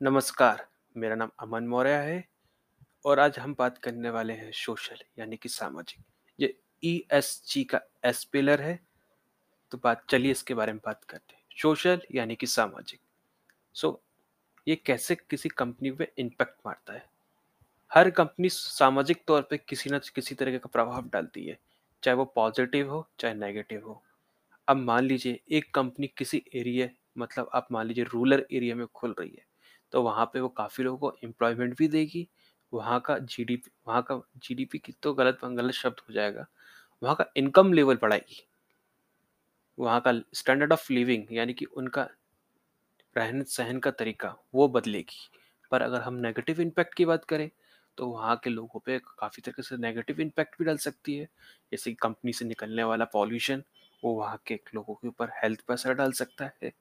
नमस्कार, मेरा नाम अमन मौर्य है और आज हम बात करने वाले हैं सोशल यानी कि सामाजिक। ये ई एस जी का एस पिलर है, तो बात चलिए इसके बारे में बात करते हैं। सोशल यानी कि सामाजिक। सो ये कैसे किसी कंपनी पे इम्पैक्ट मारता है? हर कंपनी सामाजिक तौर पे किसी ना किसी तरीके का प्रभाव डालती है, चाहे वो पॉजिटिव हो, चाहे नेगेटिव हो। अब मान लीजिए एक कंपनी किसी एरिया मतलब आप मान लीजिए रूरल एरिया में खुल रही है, तो वहाँ पे वो काफ़ी लोगों को एम्प्लॉयमेंट भी देगी, वहाँ का जीडीपी वहाँ का जीडीपी की तो गलत गलत शब्द हो जाएगा, वहाँ का इनकम लेवल बढ़ाएगी। वहाँ का स्टैंडर्ड ऑफ़ लिविंग यानी कि उनका रहन-सहन का तरीका वो बदलेगी। पर अगर हम नेगेटिव इम्पैक्ट की बात करें, तो वहाँ के लोगों पे काफ़ी तरीके से नेगेटिव इम्पैक्ट भी डाल सकती है। जैसे कि कंपनी से निकलने वाला पॉल्यूशन, वो वहाँ के लोगों के ऊपर हेल्थ पर असर डाल सकता है।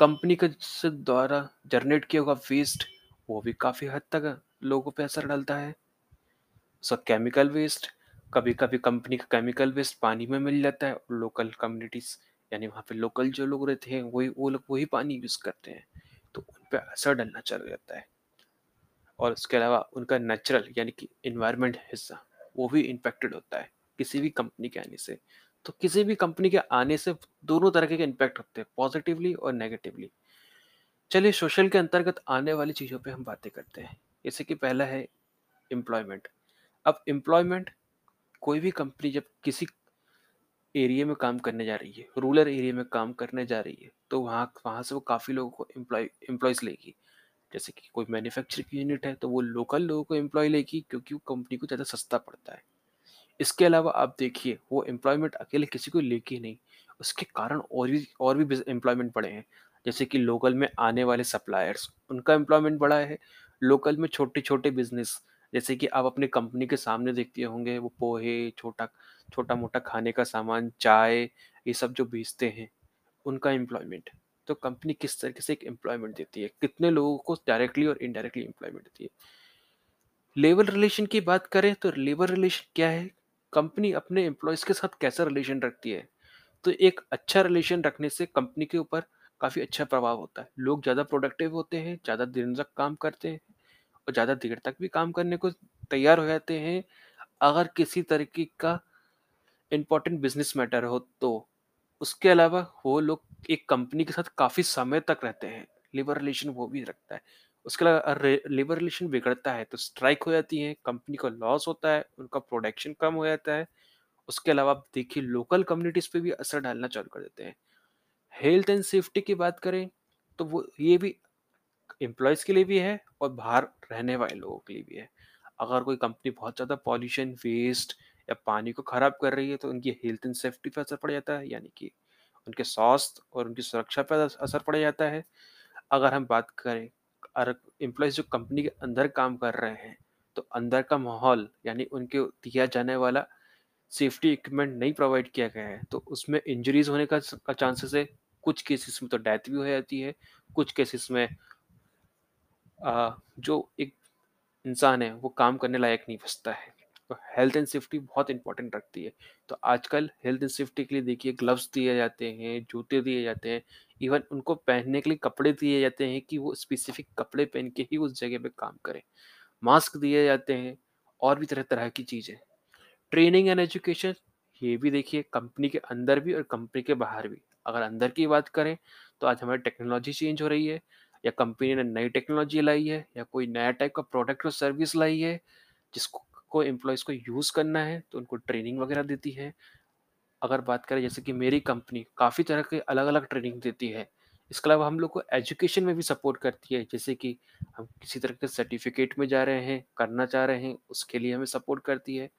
कंपनी के द्वारा जनरेट किया हुआ वेस्ट, वो भी काफ़ी हद तक लोगों पे असर डालता है। सो केमिकल वेस्ट, कभी-कभी कंपनी का केमिकल वेस्ट पानी में मिल जाता है और लोकल कम्युनिटीज़ यानी वहाँ पे लोकल जो लोग रहते हैं, वही वो लोग वही पानी यूज़ करते हैं, तो उन पर असर डालना चालू जाता है। और उसके अलावा उनका नेचुरल यानी कि इन्वायरमेंट हिस्सा, वो भी इम्पैक्टेड होता है, किसी भी कंपनी के आने से। तो किसी भी कंपनी के आने से दोनों तरह के इम्पैक्ट होते हैं, पॉजिटिवली और नेगेटिवली। चलिए सोशल के अंतर्गत आने वाली चीज़ों पे हम बातें करते हैं। जैसे कि पहला है एम्प्लॉयमेंट। अब एम्प्लॉयमेंट कोई भी कंपनी जब किसी एरिया में काम करने जा रही है, रूरल एरिया में काम करने जा रही है, तो वहाँ वहाँ से वो काफ़ी लोगों को एम्प्लॉय एम्प्लॉयज़ लेगी। जैसे कि कोई मैन्युफैक्चरिंग यूनिट है, तो वो लोकल लोगों को एम्प्लॉय लेगी क्योंकि वो कंपनी को ज़्यादा सस्ता पड़ता है। इसके अलावा आप देखिए, वो एम्प्लॉयमेंट अकेले किसी को लेके नहीं, उसके कारण और भी और भी एम्प्लॉयमेंट बढ़े हैं। जैसे कि लोकल में आने वाले सप्लायर्स, उनका एम्प्लॉयमेंट बढ़ा है। लोकल में छोटे-छोटे बिज़नेस, जैसे कि आप अपनी कंपनी के सामने देखते होंगे, वो पोहे, छोटा छोटा-मोटा खाने का सामान, चाय, ये सब जो बेचते हैं, उनका एम्प्लॉयमेंट। तो कंपनी किस तरीके से एक एम्प्लॉयमेंट देती है, कितने लोगों को डायरेक्टली और इनडायरेक्टली एम्प्लॉयमेंट देती है। लेबर रिलेशन की बात करें, तो लेबर रिलेशन क्या है? कंपनी अपने एम्प्लॉइज़ के साथ कैसा रिलेशन रखती है? तो एक अच्छा रिलेशन रखने से कंपनी के ऊपर काफ़ी अच्छा प्रभाव होता है। लोग ज़्यादा प्रोडक्टिव होते हैं, ज़्यादा दिन तक काम करते हैं और ज़्यादा देर तक भी काम करने को तैयार हो जाते हैं, अगर किसी तरीके का इम्पोर्टेंट बिज़नेस मैटर हो तो। उसके अलावा वो लोग एक कंपनी के साथ काफ़ी समय तक रहते हैं, लेबर रिलेशन वो भी रखता है। उसके अलावा लेबर रिलेशन बिगड़ता है, तो स्ट्राइक हो जाती है, कंपनी को लॉस होता है, उनका प्रोडक्शन कम हो जाता है। उसके अलावा आप देखिए लोकल कम्युनिटीज़ पे भी असर डालना चालू कर देते हैं। हेल्थ एंड सेफ्टी की बात करें, तो वो ये भी एम्प्लॉयज़ के लिए भी है और बाहर रहने वाले लोगों के लिए भी है। अगर कोई कंपनी बहुत ज़्यादा पॉल्यूशन, वेस्ट या पानी को खराब कर रही है, तो उनकी हेल्थ एंड सेफ्टी पर असर पड़ जाता है, यानी कि उनके स्वास्थ्य और उनकी सुरक्षा पर असर पड़ जाता है। अगर हम बात करें अर एम्प्लॉइज़ जो कंपनी के अंदर काम कर रहे हैं, तो अंदर का माहौल यानी उनके दिया जाने वाला सेफ्टी इक्विपमेंट नहीं प्रोवाइड किया गया है, तो उसमें इंजरीज़ होने का का चांसेस है। कुछ केसेस में तो डेथ भी हो जाती है, कुछ केसेस में आ, जो एक इंसान है, वो काम करने लायक नहीं बचता है। तो हेल्थ एंड सेफ्टी बहुत इंपॉर्टेंट रखती है। तो आजकल हेल्थ एंड सेफ्टी के लिए देखिए ग्लव्स दिए जाते हैं, जूते दिए जाते हैं, इवन उनको पहनने के लिए कपड़े दिए जाते हैं कि वो स्पेसिफिक कपड़े पहन के ही उस जगह पे काम करें। मास्क दिए जाते हैं और भी तरह-तरह की चीज़ें। ट्रेनिंग एंड एजुकेशन, ये भी देखिए कंपनी के अंदर भी और कंपनी के बाहर भी। अगर अंदर की बात करें, तो आज हमारी टेक्नोलॉजी चेंज हो रही है या कंपनी ने नई टेक्नोलॉजी लाई है या कोई नया टाइप का प्रोडक्ट और सर्विस लाई है, जिसको को एम्प्लॉइज़ को यूज़ करना है, तो उनको ट्रेनिंग वगैरह देती है। अगर बात करें जैसे कि मेरी कंपनी काफ़ी तरह के अलग-अलग ट्रेनिंग देती है। इसके अलावा हम लोग को एजुकेशन में भी सपोर्ट करती है, जैसे कि हम किसी तरह के सर्टिफ़िकेट में जा रहे हैं, करना चाह रहे हैं, उसके लिए हमें सपोर्ट करती है।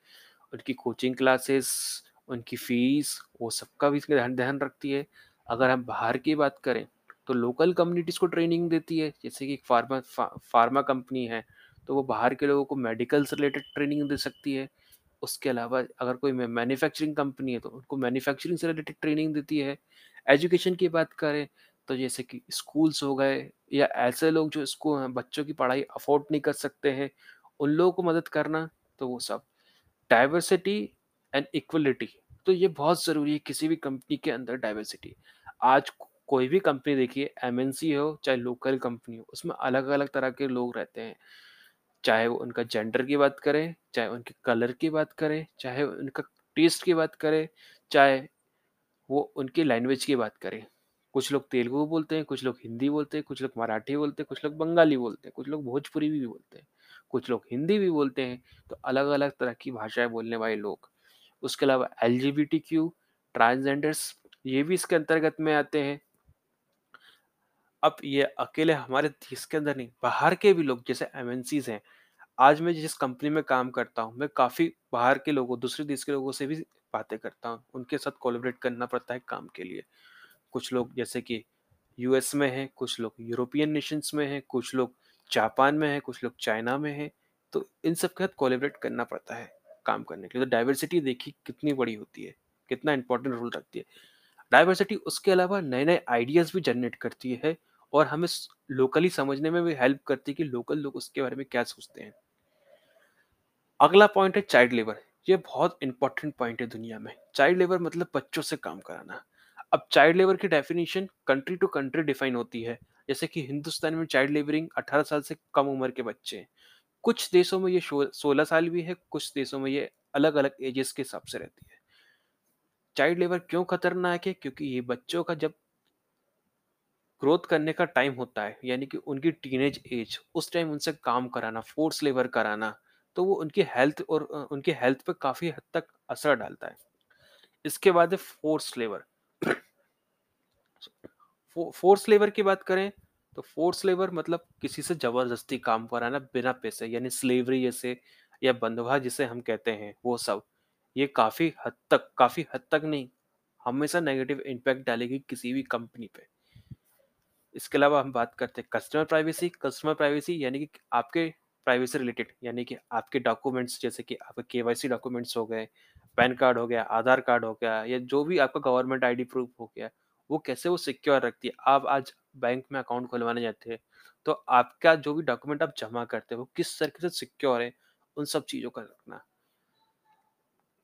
उनकी कोचिंग क्लासेस, उनकी फ़ीस, वो सबका भी ध्यान ध्यान रखती है। अगर हम बाहर की बात करें, तो लोकल कम्युनिटीज़ को ट्रेनिंग देती है, जैसे कि फार्मा फा फार्मा कंपनी है, तो वो बाहर के लोगों को मेडिकल से रिलेटेड ट्रेनिंग दे सकती है। उसके अलावा अगर कोई मैन्युफैक्चरिंग कंपनी है, तो उनको मैन्युफैक्चरिंग से रिलेटेड ट्रेनिंग देती है। एजुकेशन की बात करें, तो जैसे कि स्कूल्स हो गए या ऐसे लोग जो इसको बच्चों की पढ़ाई अफ़ोर्ड नहीं कर सकते हैं, उन लोगों को मदद करना, तो वो सब। डाइवर्सिटी एंड इक्वलिटी तो ये बहुत ज़रूरी है किसी भी कंपनी के अंदर डाइवर्सिटी। आज कोई भी कंपनी देखिए एमएनसी हो चाहे लोकल कंपनी हो उसमें अलग-अलग तरह के लोग रहते हैं। चाहे वो उनका जेंडर की बात करें, चाहे उनके कलर की बात करें, चाहे उनका टेस्ट की बात करें, चाहे वो उनकी लैंग्वेज की बात करें। कुछ लोग तेलुगु बोलते हैं, कुछ लोग हिंदी बोलते हैं, कुछ लोग मराठी बोलते हैं, कुछ लोग बंगाली बोलते हैं, कुछ लोग भोजपुरी भी बोलते हैं, कुछ लोग हिंदी भी बोलते हैं, तो अलग-अलग तरह की भाषाएँ बोलने वाले लोग। उसके अलावा एलजीबीटीक्यू, ट्रांसजेंडर्स ये भी इसके अंतर्गत में आते हैं। अब ये अकेले हमारे देश के अंदर नहीं, बाहर के भी लोग जैसे एमएनसीज़ हैं, आज मैं जिस कंपनी में काम करता हूँ, मैं काफ़ी बाहर के लोगों दूसरे देश के लोगों से भी बातें करता हूँ, उनके साथ कोलैबोरेट करना पड़ता है काम के लिए। कुछ लोग जैसे कि यूएस में हैं, कुछ लोग यूरोपियन नेशंस में हैं, कुछ लोग जापान में हैं, कुछ लोग चाइना में हैं, तो इन सब के साथ कोलैबोरेट करना पड़ता है काम करने के लिए। तो डाइवर्सिटी देखिए कितनी बड़ी होती है, कितना इंपॉर्टेंट रोल रखती है। डाइवर्सिटी उसके अलावा नए-नए आइडियाज़ भी जनरेट करती है और हमें लोकली समझने में भी हेल्प करती है कि लोकल लोग उसके बारे में क्या सोचते हैं। अगला पॉइंट है चाइल्ड लेबर। ये बहुत इंपॉर्टेंट पॉइंट है दुनिया में। चाइल्ड लेबर मतलब बच्चों से काम कराना। अब चाइल्ड लेबर की definition country to country define होती है। जैसे कि हिंदुस्तान में चाइल्ड लेबरिंग 18 साल से कम उम्र के बच्चे हैं। कुछ देशों में ये शो 16 साल भी है, कुछ देशों में ये अलग-अलग एजेस के हिसाब से रहती है। चाइल्ड लेबर क्यों खतरनाक है? क्योंकि ये बच्चों का जब ग्रोथ करने का टाइम होता है, यानी कि उनकी टीनेज एज, उस टाइम उनसे काम कराना, फोर्स लेबर कराना, तो वो उनकी हेल्थ और उनकी हेल्थ पे काफ़ी हद तक असर डालता है। इसके बाद है फोर्स लेबर। फोर्स लेबर की बात करें, तो फोर्स लेबर मतलब किसी से ज़बरदस्ती काम कराना बिना पैसे यानी स्लेवरी जैसे या बंधुआ जिसे हम कहते हैं, वो सब। ये काफ़ी हद तक काफ़ी हद तक नहीं, हमेशा नेगेटिव इम्पैक्ट डालेगी किसी भी कंपनी पे। इसके अलावा हम बात करते हैं कस्टमर प्राइवेसी। कस्टमर प्राइवेसी यानी कि आपके प्राइवेसी रिलेटेड यानी कि आपके डॉक्यूमेंट्स जैसे कि आपके केवाईसी डॉक्यूमेंट्स हो गए, पैन कार्ड हो गया, आधार कार्ड हो गया या जो भी आपका गवर्नमेंट आईडी प्रूफ हो गया, वो कैसे वो सिक्योर रखती है। आप आज बैंक में अकाउंट खुलवाने जाते हैं, तो आपका जो भी डॉक्यूमेंट आप जमा करते हैं वो किस तरीके से सिक्योर है, उन सब चीज़ों का रखना।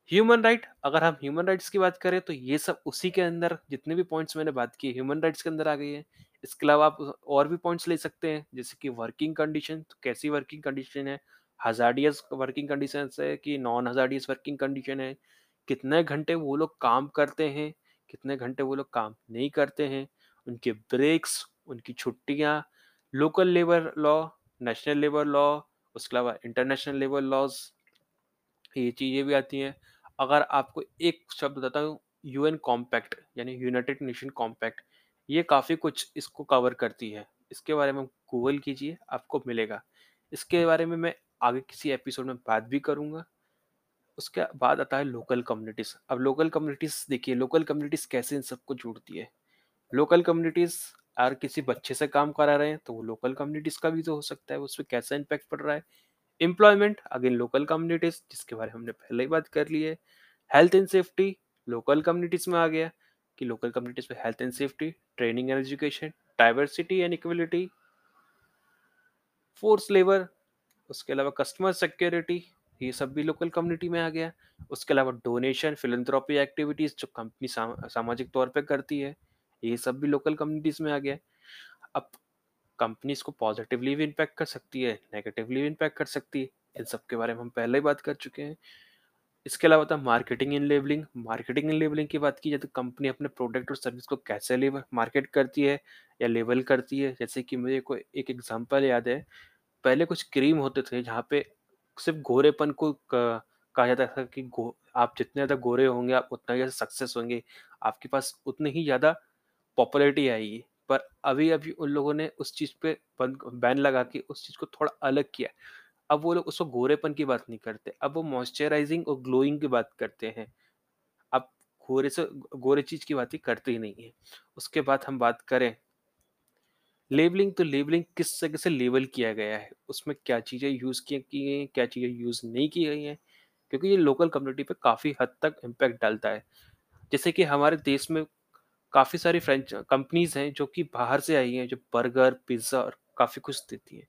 ह्यूमन राइट अगर हम ह्यूमन राइट्स की बात करें तो ये सब उसी के अंदर जितने भी पॉइंट्स मैंने बात की ह्यूमन राइट्स के अंदर आ गई है इसके अलावा आप और भी पॉइंट्स ले सकते हैं, जैसे कि वर्किंग कंडीशन तो कैसी वर्किंग कंडीशन है? हजार्डियस वर्किंग कंडीशन है कि नॉन हजार्डियस वर्किंग कंडीशन है? कितने घंटे वो लोग काम करते हैं? कितने घंटे वो लोग काम नहीं करते हैं? उनके ब्रेक्स उनकी छुट्टियाँ local labour law national labour law उसके अलावा इंटरनेशनल लेबर लॉज ये चीज़ें भी आती हैं। अगर आपको एक शब्द बताता हूँ यूएन कॉम्पैक्ट यानी यूनाइटेड नेशन कॉम्पैक्ट ये काफ़ी कुछ इसको कवर करती है। इसके बारे में गूगल कीजिए, आपको मिलेगा। इसके बारे में मैं आगे किसी एपिसोड में बात भी करूँगा। उसके बाद आता है लोकल कम्युनिटीज़। अब लोकल कम्युनिटीज़, देखिए, लोकल कम्युनिटीज़ कैसे इन सबको जोड़ती है? लोकल कम्युनिटीज़ अगर किसी बच्चे से काम करा रहे हैं तो वो लोकल कम्युनिटीज़ का भी तो हो सकता है। उस पर कैसा इम्पैक्ट पड़ रहा है? एम्प्लॉयमेंट अगेन, लोकल कम्युनिटीज, जिसके बारे में हमने पहले ही बात कर ली है। Health and safety local communities में आ गया। कि लोकल कम्युनिटीज में health and safety training and education diversity and equality force labour उसके अलावा कस्टमर सिक्योरिटी ये सब भी लोकल कम्युनिटी में आ गया उसके अलावा डोनेशन फिलंथ्रॉपी एक्टिविटीज़ जो कंपनी सामाजिक तौर पे करती है, ये सब भी लोकल कम्युनिटीज में आ गया अब कंपनीज़ को पॉजिटिवली भी इम्पैक्ट कर सकती है नेगेटिवली भी इम्पैक्ट कर सकती है, इन सब के बारे में हम पहले ही बात कर चुके हैं। इसके अलावा था marketing in labelling marketing in labelling की बात की जाए तो कंपनी अपने प्रोडक्ट और सर्विस को कैसे लेबल मार्केट करती है या लेबल करती है? जैसे कि मुझे को एक एग्जांपल याद है। पहले कुछ क्रीम होते थे जहाँ पे सिर्फ़ गोरेपन को कहा जाता था कि गो, आप जितने ज़्यादा गोरे होंगे, आप उतना ज़्यादा सक्सेस होंगे। आपके पास उतनी ही ज़्यादा पॉपुलरिटी आएगी। पर अभी अभी उन लोगों ने उस चीज़ पे बैन लगा के उस चीज़ को थोड़ा अलग किया अब वो लोग उसको गोरेपन की बात नहीं करते, अब वो मॉइस्चराइजिंग और ग्लोइंग की बात करते हैं। अब गोरे से, गोरे चीज़ की बात ही करते ही नहीं है। उसके बाद हम बात करें लेबलिंग तो लेबलिंग किस तरीके से लेबल किया गया है? उसमें क्या चीज़ें यूज़ की गई हैं, क्या चीज़ें यूज़ नहीं की गई हैं? क्योंकि ये लोकल कम्युनिटी पे काफ़ी हद तक इम्पैक्ट डालता है। जैसे कि हमारे देश में काफ़ी सारी फ्रेंच कंपनीज़ हैं जो कि बाहर से आई हैं, जो बर्गर पिज़्ज़ा और काफ़ी कुछ देती हैं।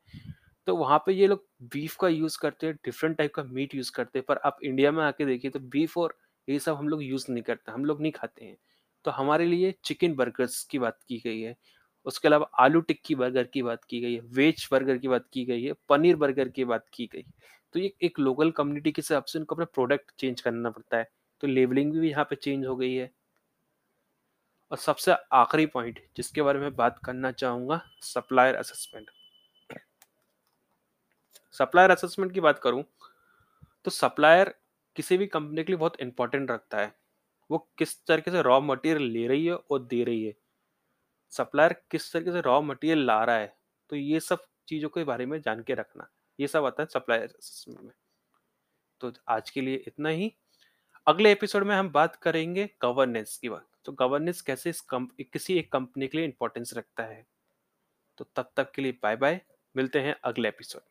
तो वहाँ पे ये लोग बीफ का यूज़ करते हैं, डिफरेंट टाइप का मीट यूज़ करते हैं, पर आप इंडिया में आके देखिए तो बीफ और ये सब हम लोग यूज़ नहीं करते, हम लोग नहीं खाते हैं। तो हमारे लिए चिकन बर्गर्स की बात की गई है, उसके अलावा आलू टिक्की बर्गर की बात की गई है, वेज बर्गर की बात की गई है, पनीर बर्गर की बात की गई तो ये एक लोकल कम्युनिटी के हिसाब से उनको अपना प्रोडक्ट चेंज करना पड़ता है तो लेबलिंग भी यहाँ पे चेंज हो गई है। और सबसे आखिरी पॉइंट जिसके बारे में बात करना चाहूँगा, सप्लायर असेसमेंट। सप्लायर असेसमेंट की बात करूँ तो सप्लायर किसी भी कंपनी के लिए बहुत इंपॉर्टेंट रखता है। वो किस तरीके से रॉ मटेरियल ले रही है और दे रही है। सप्लायर किस तरीके से रॉ मटेरियल ला रहा है तो ये सब चीज़ों के बारे में जान के रखना। ये सब आता है सप्लायर असेसमेंट में। तो आज के लिए इतना ही। अगले एपिसोड में हम बात करेंगे गवर्नेंस की बात। तो गवर्नेंस कैसे इस कम, किसी एक कंपनी के लिए इंपॉर्टेंस रखता है। तो तब तक के लिए बाय बाय मिलते हैं अगले एपिसोड